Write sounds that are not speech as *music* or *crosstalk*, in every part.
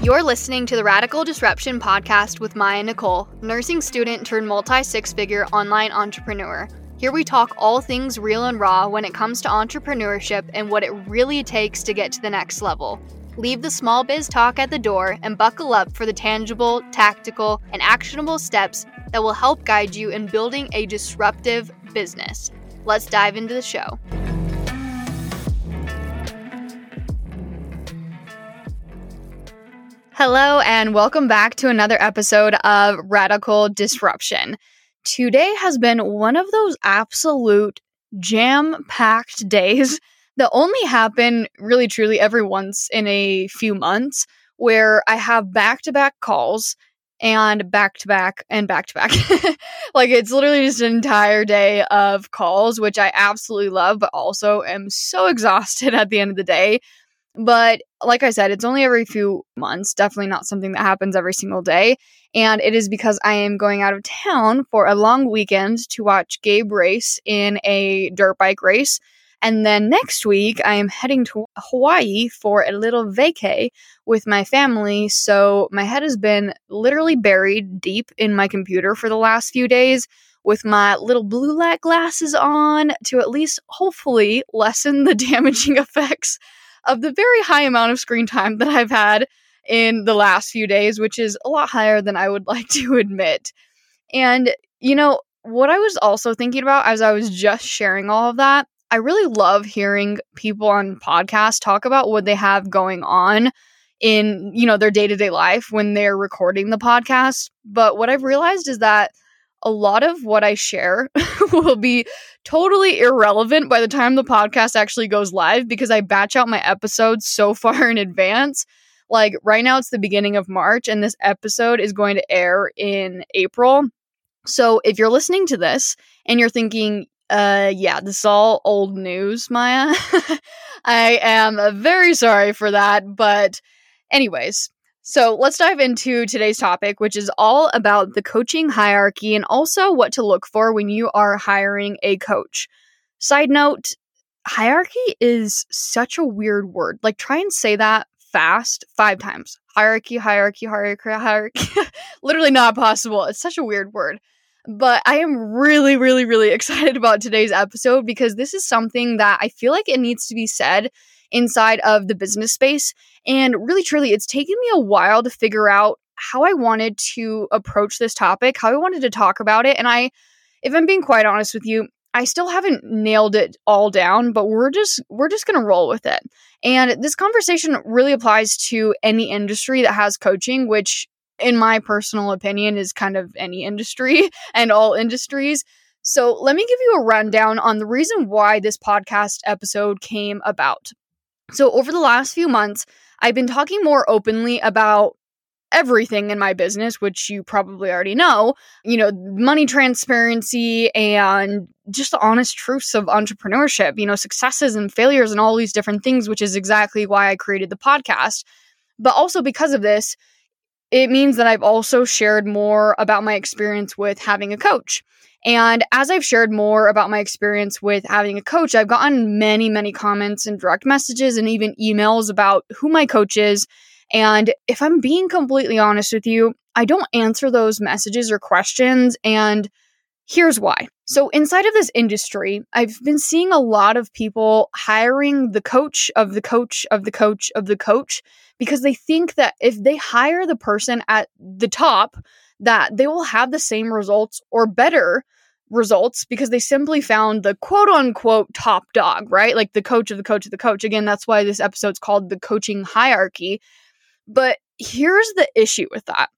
You're listening to the Radical Disruption podcast with Mya Nichol, nursing student turned multi six figure online entrepreneur. Here we talk all things real and raw when it comes to entrepreneurship and what it really takes to get to the next level. Leave the small biz talk at the door and buckle up for the tangible, tactical, and actionable steps that will help guide you in building a disruptive business. Let's dive into the show. Hello, and welcome back to another episode of Radical Disruption. Today has been one of those absolute jam packed days *laughs* that only happen really truly every once in a few months, where I have back to back calls and back to back and back to back. like it's literally just an entire day of calls, which I absolutely love, but also am so *laughs* exhausted at the end of the day. But like I said, it's only every few months, definitely not something that happens every single day. And it is because I am going out of town for a long weekend to watch Gabe race in a dirt bike race. And then next week, I am heading to Hawaii for a little vacay with my family. So my head has been literally buried deep in my computer for the last few days with my little blue light glasses on to at least hopefully lessen the *laughs* damaging effects of the very high amount of screen time that I've had in the last few days, which is a lot higher than I would *laughs* like to admit. And, you know, what I was also thinking about as I was just sharing all of that, I really love hearing people on podcasts talk about what they have going on in, you know, their day-to-day life when they're recording the podcast. But what I've realized is that a lot of what I share *laughs* will be totally irrelevant by the time the podcast actually goes live because I batch out my episodes so *laughs* far in advance. Like right now, it's the beginning of March, and this episode is going to air in April. So if you're listening to this and you're thinking, uh, yeah, this is all old news, Mya, *laughs* I am very sorry for that. But, anyways, so let's dive into today's topic, which is all about the coaching hierarchy and also what to look for when you are hiring a coach. Side note hierarchy is such a weird word. Like, try and say that fast five times. Hierarchy, hierarchy, hierarchy, hierarchy. *laughs* Literally not possible. It's such a weird word. But I am really, really, really *laughs* excited about today's episode because this is something that I feel like it needs to be said inside of the business space. And really, truly, it's taken me a while to figure out how I wanted to approach this topic, how I wanted to talk about it. And I, if I'm being quite honest with you, I still haven't nailed it all down, but we're just we're just going to roll with it. And this conversation really applies to any industry that has coaching, which in my personal opinion is kind of any industry *laughs* and all industries. So, let me give you a rundown on the reason why this podcast episode came about. So, over the last few months, I've been talking more openly about everything in my business, which you probably already know, you know, money transparency and just the honest truths of entrepreneurship, you know, successes and failures and all these different things, which is exactly why I created the podcast. But also because of this, it means that I've also shared more about my experience with having a coach. And as I've shared more about my experience with having a coach, I've gotten many, many comments and direct messages and even emails about who my coach is. And if I'm being completely honest with you, I don't answer those messages or questions. And here's why. So, inside of this industry, I've been seeing a lot of people hiring the coach of the coach of the coach of the coach because they think that if they hire the person at the top, that they will have the same results or better results because they simply found the quote unquote top dog, right? Like the coach of the coach of the coach. Again, that's why this episode's called the coaching hierarchy. But here's the issue with that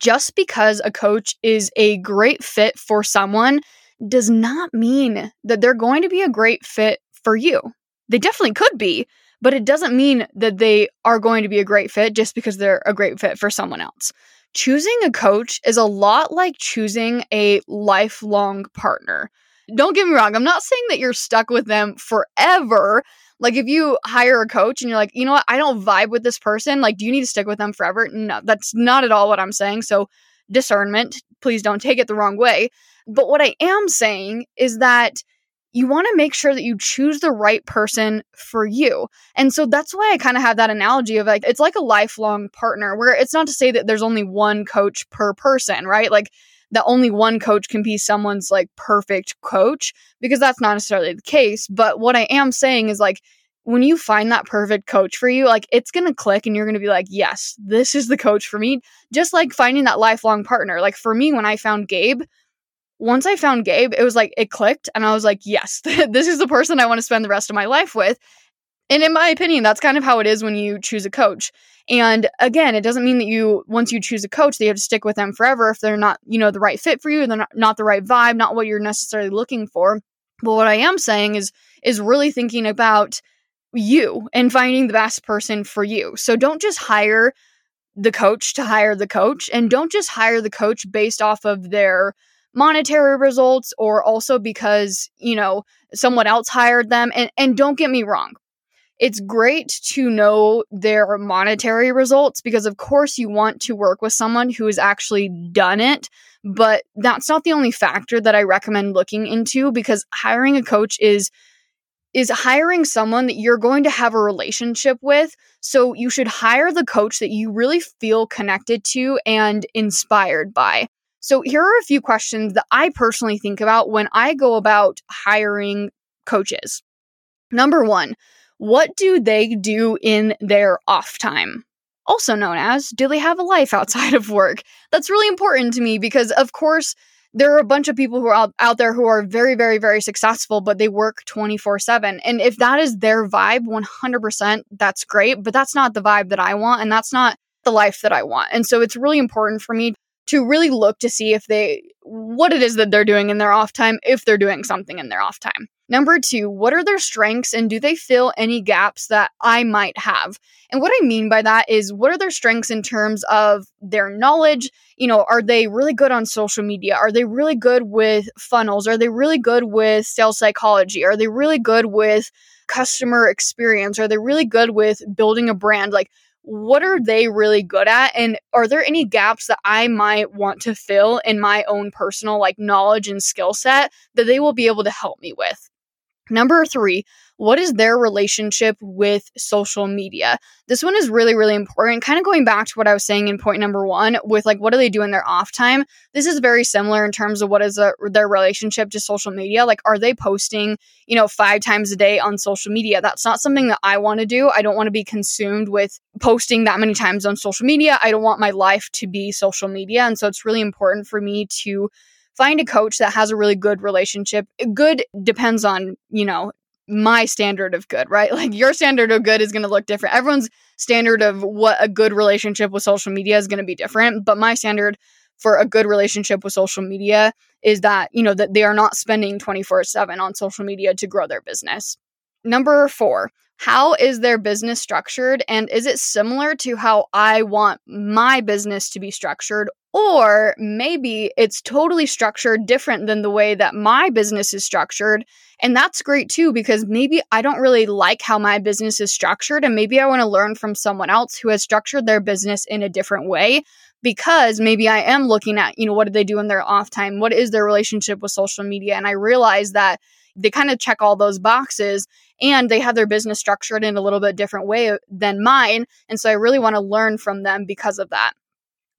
just because a coach is a great fit for someone does not mean that they're going to be a great fit for you. They definitely could be, but it doesn't mean that they are going to be a great fit just because they're a great fit for someone else. Choosing a coach is a lot like choosing a lifelong partner. Don't get me wrong, I'm not saying that you're stuck with them forever. Like if you hire a coach and you're like, you know what, I don't vibe with this person, like, do you need to stick with them forever? No, that's not at all what I'm saying. So, discernment, please don't take it the wrong way. But what I am saying is that you want to make sure that you choose the right person for you. And so that's why I kind of have that analogy of like, it's like a lifelong partner where it's not to say that there's only one coach per person, right? Like, that only one coach can be someone's like perfect coach because that's not necessarily the case. But what I am saying is like, when you find that perfect coach for you, like it's to click and you're to be like, yes, this is the coach for me. Just like finding that lifelong partner. Like for me, when I found Gabe, once I found Gabe, it was like it clicked and I was like, yes, *laughs* this is the person I want to spend the rest of my life with. And in my opinion, that's kind of how it is when you choose a coach. And again, it doesn't mean that you once you choose a coach, that you have to stick with them forever if they're not, you know, the right fit for you, they're not, not the right vibe, not what you're necessarily looking for. But what I am saying is is really thinking about you and finding the best person for you. So don't just hire the coach to hire the coach and don't just hire the coach based off of their monetary results or also because, you know, someone else hired them. And, and don't get me wrong, it's great to know their monetary results because, of course, you want to work with someone who has actually done it. But that's not the only factor that I recommend looking into because hiring a coach is is hiring someone that you're going to have a relationship with. So you should hire the coach that you really feel connected to and inspired by. So, here are a few questions that I personally think about when I go about hiring coaches. Number one, what do they do in their off time? Also known as, do they have a life outside of work? That's really important to me because, of course, there are a bunch of people who are out, out there who are very, very, very successful, but they work 24 7. And if that is their vibe, 100%, that's great. But that's not the vibe that I want. And that's not the life that I want. And so it's really important for me to really look to see if they what it is that they're doing in their off time if they're doing something in their off time. Number 2, what are their strengths and do they fill any gaps that I might have? And what I mean by that is what are their strengths in terms of their knowledge? You know, are they really good on social media? Are they really good with funnels? Are they really good with sales psychology? Are they really good with customer experience? Are they really good with building a brand? Like what are they really good at and are there any gaps that i might want to fill in my own personal like knowledge and skill set that they will be able to help me with number three what is their relationship with social media? This one is really, really important. Kind of going back to what I was saying in point number one with like, what do they do in their off time? This is very similar in terms of what is a, their relationship to social media. Like, are they posting, you know, five times a day on social media? That's not something that I want to do. I don't want to be consumed with posting that many times on social media. I don't want my life to be social media. And so it's really important for me to find a coach that has a really good relationship. Good depends on, you know, my standard of good, right? *laughs* Like your standard of good is going to look different. Everyone's standard of what a good relationship with social media is going to be different, but my standard for a good relationship with social media is that, you know, that they are not spending 24/7 on social media to grow their business. Number 4, how is their business structured and is it similar to how I want my business to be structured or maybe it's totally structured different than the way that my business is structured. And that's great too, because maybe I don't really like how my business is structured. And maybe I want to learn from someone else who has structured their business in a different way. Because maybe I am looking at, you know, what do they do in their off time? What is their relationship with social media? And I realize that they kind of check all those boxes and they have their business structured in a little bit different way than mine. And so I really want to learn from them because of that.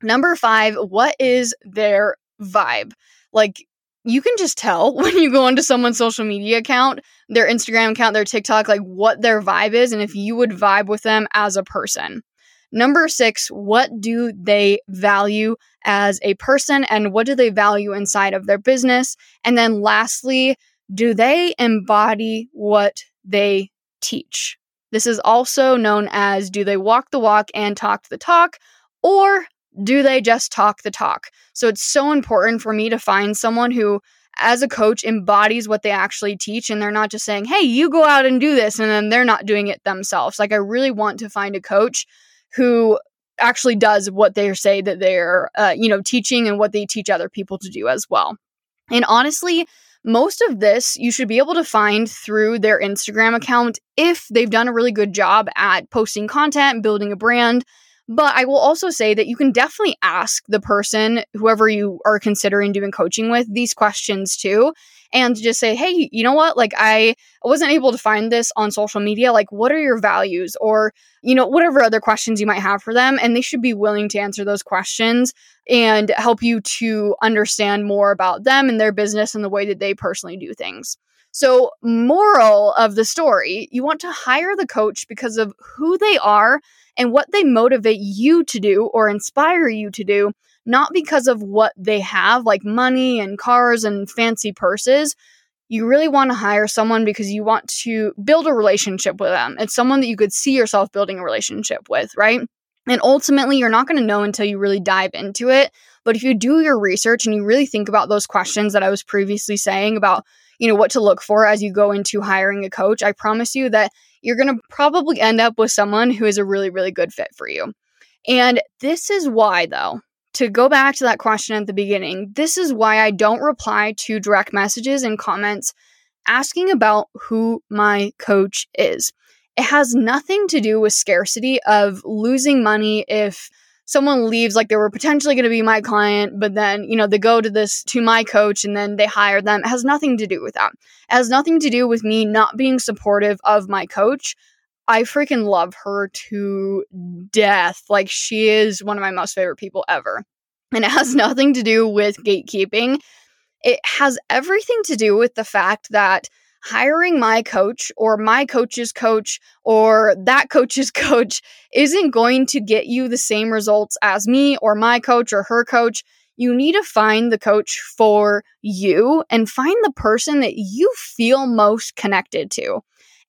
Number five, what is their vibe? Like, you can just tell *laughs* when you go onto someone's social media account, their Instagram account, their TikTok, like what their vibe is, and if you would vibe with them as a person. Number six, what do they value as a person and what do they value inside of their business? And then lastly, do they embody what they teach? This is also known as do they walk the walk and talk the talk, or do they just talk the talk? So it's so important for me to find someone who, as a coach, embodies what they actually teach and they're not just saying, hey, you go out and do this, and then they're not doing it themselves. Like, I really want to find a coach who actually does what they say that they're, uh, you know, teaching and what they teach other people to do as well. And honestly, most of this you should be able to find through their Instagram account if they've done a really good job at posting content, building a brand, But I will also say that you can definitely ask the person, whoever you are considering doing coaching with, these questions too. And just say, hey, you know what? Like, I wasn't able to find this on social media. Like, what are your values? Or, you know, whatever other questions you might have for them. And they should be willing to answer those questions and help you to understand more about them and their business and the way that they personally do things. So, moral of the story, you want to hire the coach because of who they are and what they motivate you to do or inspire you to do, not because of what they have, like money and cars and fancy purses. You really want to hire someone because you want to build a relationship with them. It's someone that you could see yourself building a relationship with, right? And ultimately, you're not going to know until you really dive into it. But if you do your research and you really think about those questions that I was previously saying about you know, what to look for as you go into hiring a coach, I promise you that you're going to probably end up with someone who is a really, really good fit for you. And this is why, though, to go back to that question at the beginning, this is why I don't reply to direct messages and comments asking about who my coach is. It has nothing to do with scarcity of losing money if someone leaves like they were potentially going to be my client but then you know they go to this to my coach and then they hire them it has nothing to do with that it has nothing to do with me not being supportive of my coach i freaking love her to death like she is one of my most favorite people ever and it has *laughs* nothing to do with gatekeeping it has everything to do with the fact that hiring my coach or my coach's coach or that coach's *laughs* coach isn't going to get you the same results as me or my coach or her coach. You need to find the coach for you and find the person that you feel most connected to.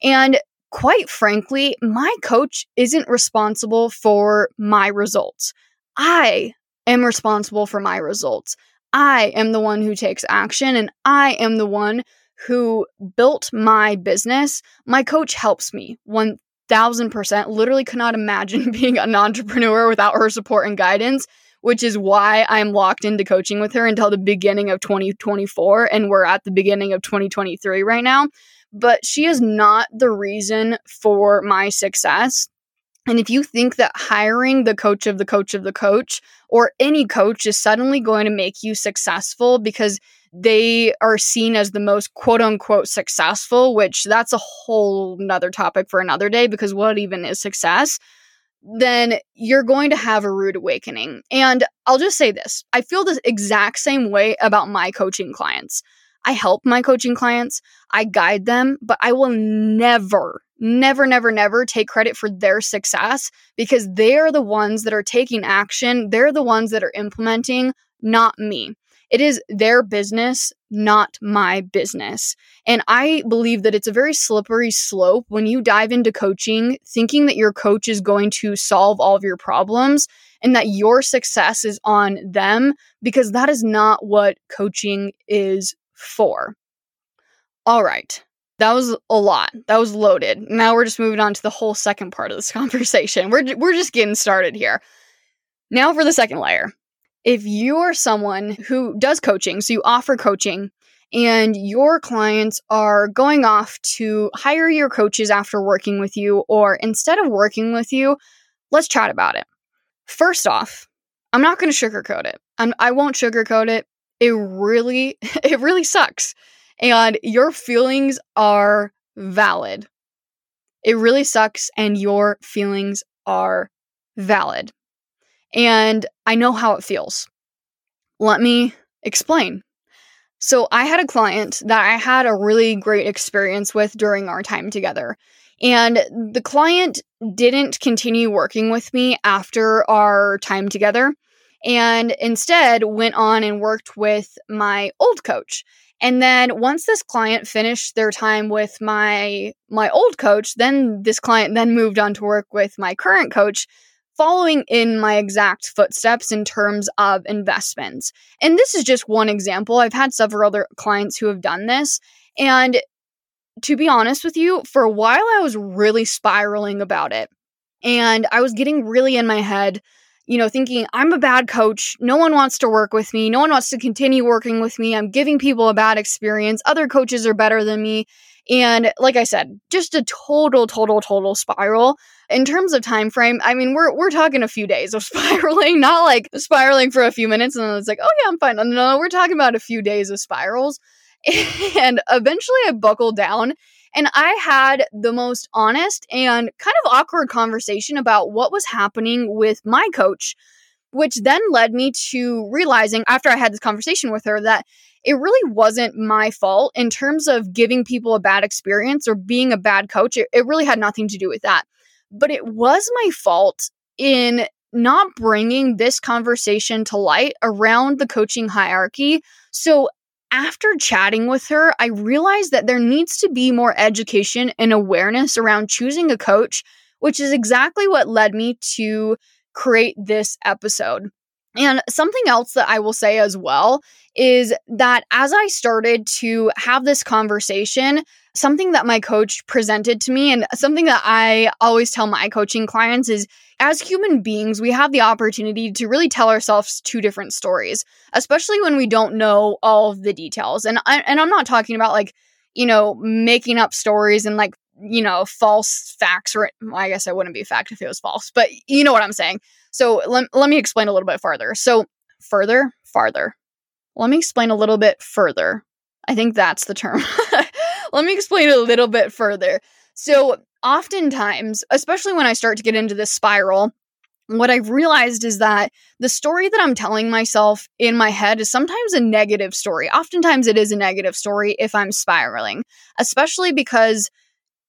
And quite frankly, my coach isn't responsible for my results. I am responsible for my results. I am the one who takes action and I am the one who built my business, my coach helps me 1000%. Literally cannot *laughs* imagine being an entrepreneur without her support and guidance, which is why I'm locked into coaching with her until the beginning of 2024. And we're at the beginning of 2023 right now. But she is not the reason for my success. And if you think that hiring the coach of the coach of the coach or any coach is suddenly going to make you successful because they are seen as the most quote unquote successful, which that's a whole nother topic for another day because what even is success? Then you're going to have a rude awakening. And I'll just say this I feel the exact same way about my coaching clients. I help my coaching clients, I guide them, but I will never, never, never, never take credit for their success because they're the ones that are taking action. They're the ones that are implementing, not me. It is their business, not my business. And I believe that it's a very slippery slope when you dive into coaching thinking that your coach is going to solve all of your problems and that your success is on them because that is not what coaching is for. All right. That was a lot. That was loaded. Now we're just moving on to the whole second part of this *laughs* conversation. We're we're just getting started here. Now for the second layer if you are someone who does coaching, so you offer coaching, and your clients are going off to hire your coaches after working with you, or instead of working with you, let's chat about it. First off, I'm not going to sugarcoat it. I'm, I won't sugarcoat it. It really, *laughs* it really sucks. And your feelings are valid. It really sucks, and your feelings are valid and I know how it feels. Let me explain. So, I had a client that I had a really great experience with during our time together. And the client didn't continue working with me after our time together and instead went on and worked with my old coach. And then once this client finished their time with my my old coach, then this client then moved on to work with my current coach following in my exact footsteps in terms of investments. And this is just one example. I've had several other clients who have done this. And to be honest with you, for a while I was really spiraling about it. And I was getting really in my head, you know, thinking, I'm a bad coach. No one wants to work with me. No one wants to continue working with me. I'm giving people a bad experience. Other coaches are better than me. And like I said, just a total, total, total spiral. In terms of time frame, I mean, we're we're talking a few days of *laughs* spiraling, not like spiraling for a few minutes and then it's like, oh yeah, I'm fine. No, no, we're talking about a few days of spirals. *laughs* And eventually I buckled down and I had the most honest and kind of awkward conversation about what was happening with my coach, which then led me to realizing after I had this conversation with her that it really wasn't my fault in terms of giving people a bad experience or being a bad coach. It, it really had nothing to do with that. But it was my fault in not bringing this conversation to light around the coaching hierarchy. So after chatting with her, I realized that there needs to be more education and awareness around choosing a coach, which is exactly what led me to create this episode. And something else that I will say as well is that as I started to have this conversation, something that my coach presented to me and something that I always tell my coaching clients is as human beings, we have the opportunity to really tell ourselves two different stories, especially when we don't know all of the details. And I, and I'm not talking about like, you know, making up stories and like, you know, false facts or I guess it wouldn't be a fact if it was false, but you know what I'm saying. So let, let me explain a little bit farther. So further, farther. Let me explain a little bit further. I think that's the term. *laughs* let me explain a little bit further. So oftentimes, especially when I start to get into this spiral, what I've realized is that the story that I'm telling myself in my head is sometimes a negative story. Oftentimes, it is a negative story if I'm spiraling, especially because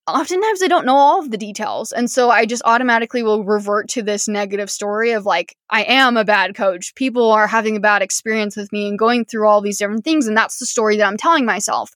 oftentimes I don't know all of the details. And so I just automatically will revert to this negative story of like, I am a bad coach. People are having a bad experience with me and going through all these different things. And that's the story that I'm telling myself.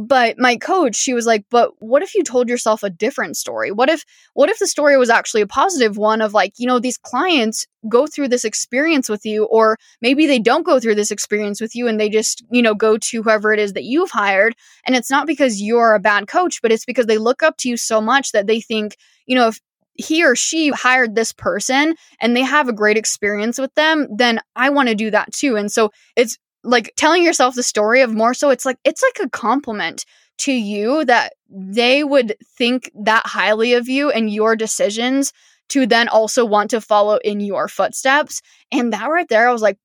But my coach, she was like, "But what if you told yourself a different story? What if what if the story was actually a positive one of like, you know, these clients go through this experience with you or maybe they don't go through this experience with you and they just, you know, go to whoever it is that you've hired and it's not because you're a bad coach, but it's because they look up to you so much that they think, you know, if he or she hired this person and they have a great experience with them, then I want to do that too. And so it's like telling yourself the story of more so it's like it's like a compliment to you that they would think that highly of you and your decisions to then also want to follow in your footsteps. And that right there i was like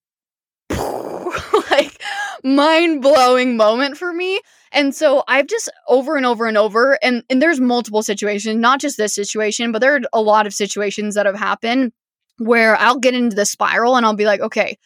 *laughs* like mind-blowing moment for me. And so i've just over and over and over and and there's multiple situations not just this situation but there are a lot of situations that have happened where i'll get into the spiral and i'll be like okay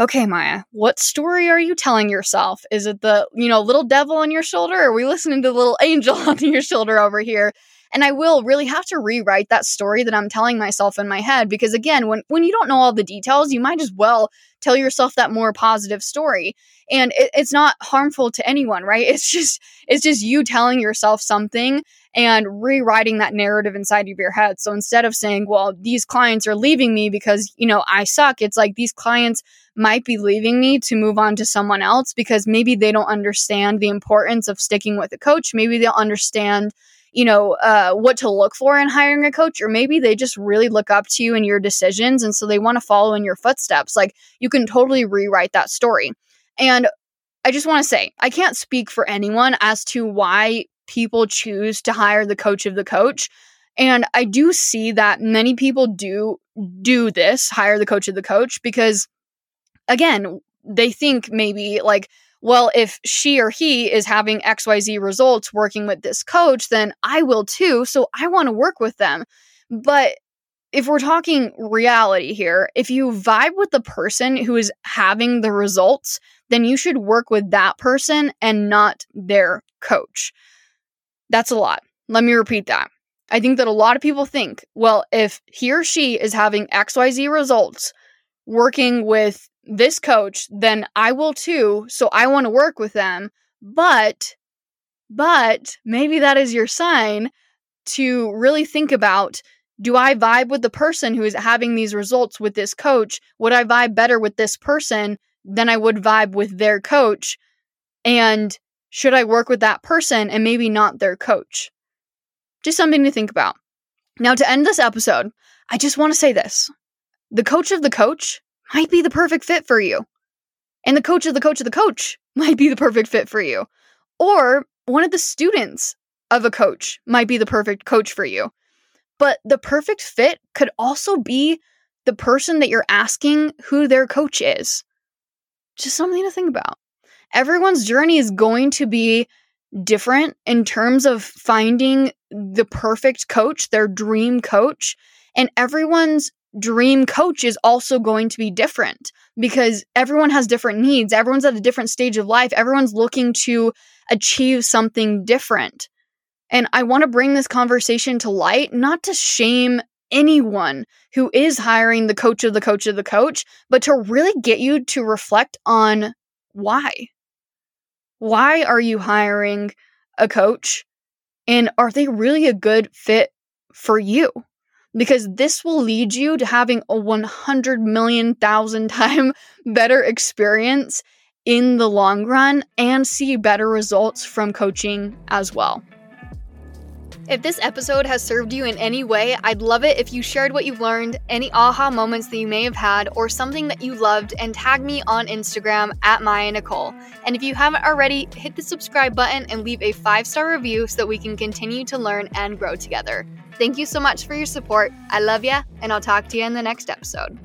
okay, Mya, what story are you telling yourself? Is it the, you know, little devil on your shoulder? Or are we listening to the little *laughs* angel on your shoulder over here? And I will really have to rewrite that story that I'm telling myself in my head because again, when when you don't know all the details, you might as well tell yourself that more positive story. And it, it's not harmful to anyone, right? *laughs* It's just it's just you telling yourself something and rewriting that narrative inside of your head. So instead of saying, well, these clients are leaving me because, you know, I suck, it's like these clients might be leaving me to move on to someone else because maybe they don't understand the importance of sticking with a coach. Maybe they'll understand, you know, uh, what to look for in hiring a coach, or maybe they just really look up to you and your decisions. And so they want to follow in your footsteps. Like you can totally rewrite that story. And I just want to say, I can't speak for anyone as to why people choose to hire the coach of the coach. And I do see that many people do do this, hire the coach of the coach because again, they think maybe like, well, if she or he is having XYZ results working with this coach, then I will too. So I want to work with them. But if we're talking reality here, if you vibe with the person who is having the results, then you should work with that person and not their coach. That's a lot. Let me repeat that. I think that a lot of people think, well, if he or she is having XYZ results working with this coach, then I will too. So I want to work with them. But, but maybe that is your sign to really think about do I vibe with the person who is having these results with this coach? Would I vibe better with this person than I would vibe with their coach? And should I work with that person and maybe not their coach? Just something to think about. Now, to end this episode, I just want to say this the coach of the coach might be the perfect fit for you. And the coach of the coach of the coach *laughs* might be the perfect fit for you. Or one of the students of a coach might be the perfect coach for you. But the perfect fit could also be the person that you're asking who their coach is. Just something to think about. Everyone's journey is going to be different in terms of finding the perfect coach, their dream coach. And everyone's dream coach is also going to be different because everyone has different needs. Everyone's at a different stage of life. Everyone's looking to achieve something different. And I want to bring this conversation to light, not to shame anyone who is hiring the coach of the coach of the coach, but to really get you to reflect on why. Why are you hiring a coach? And are they really a good fit for you? Because this will lead you to having a 100 million thousand time *laughs* better experience in the long run and see better results from coaching as well. If this episode has served you in any way, I'd love it if you shared what you've learned, any aha moments that you may have had, or something that you loved, and tag me on Instagram at Mya Nichol. And if you haven't already, hit the subscribe button and leave a five star review so that we can continue to learn and grow together. Thank you so much for your support. I love ya, and I'll talk to you in the next episode.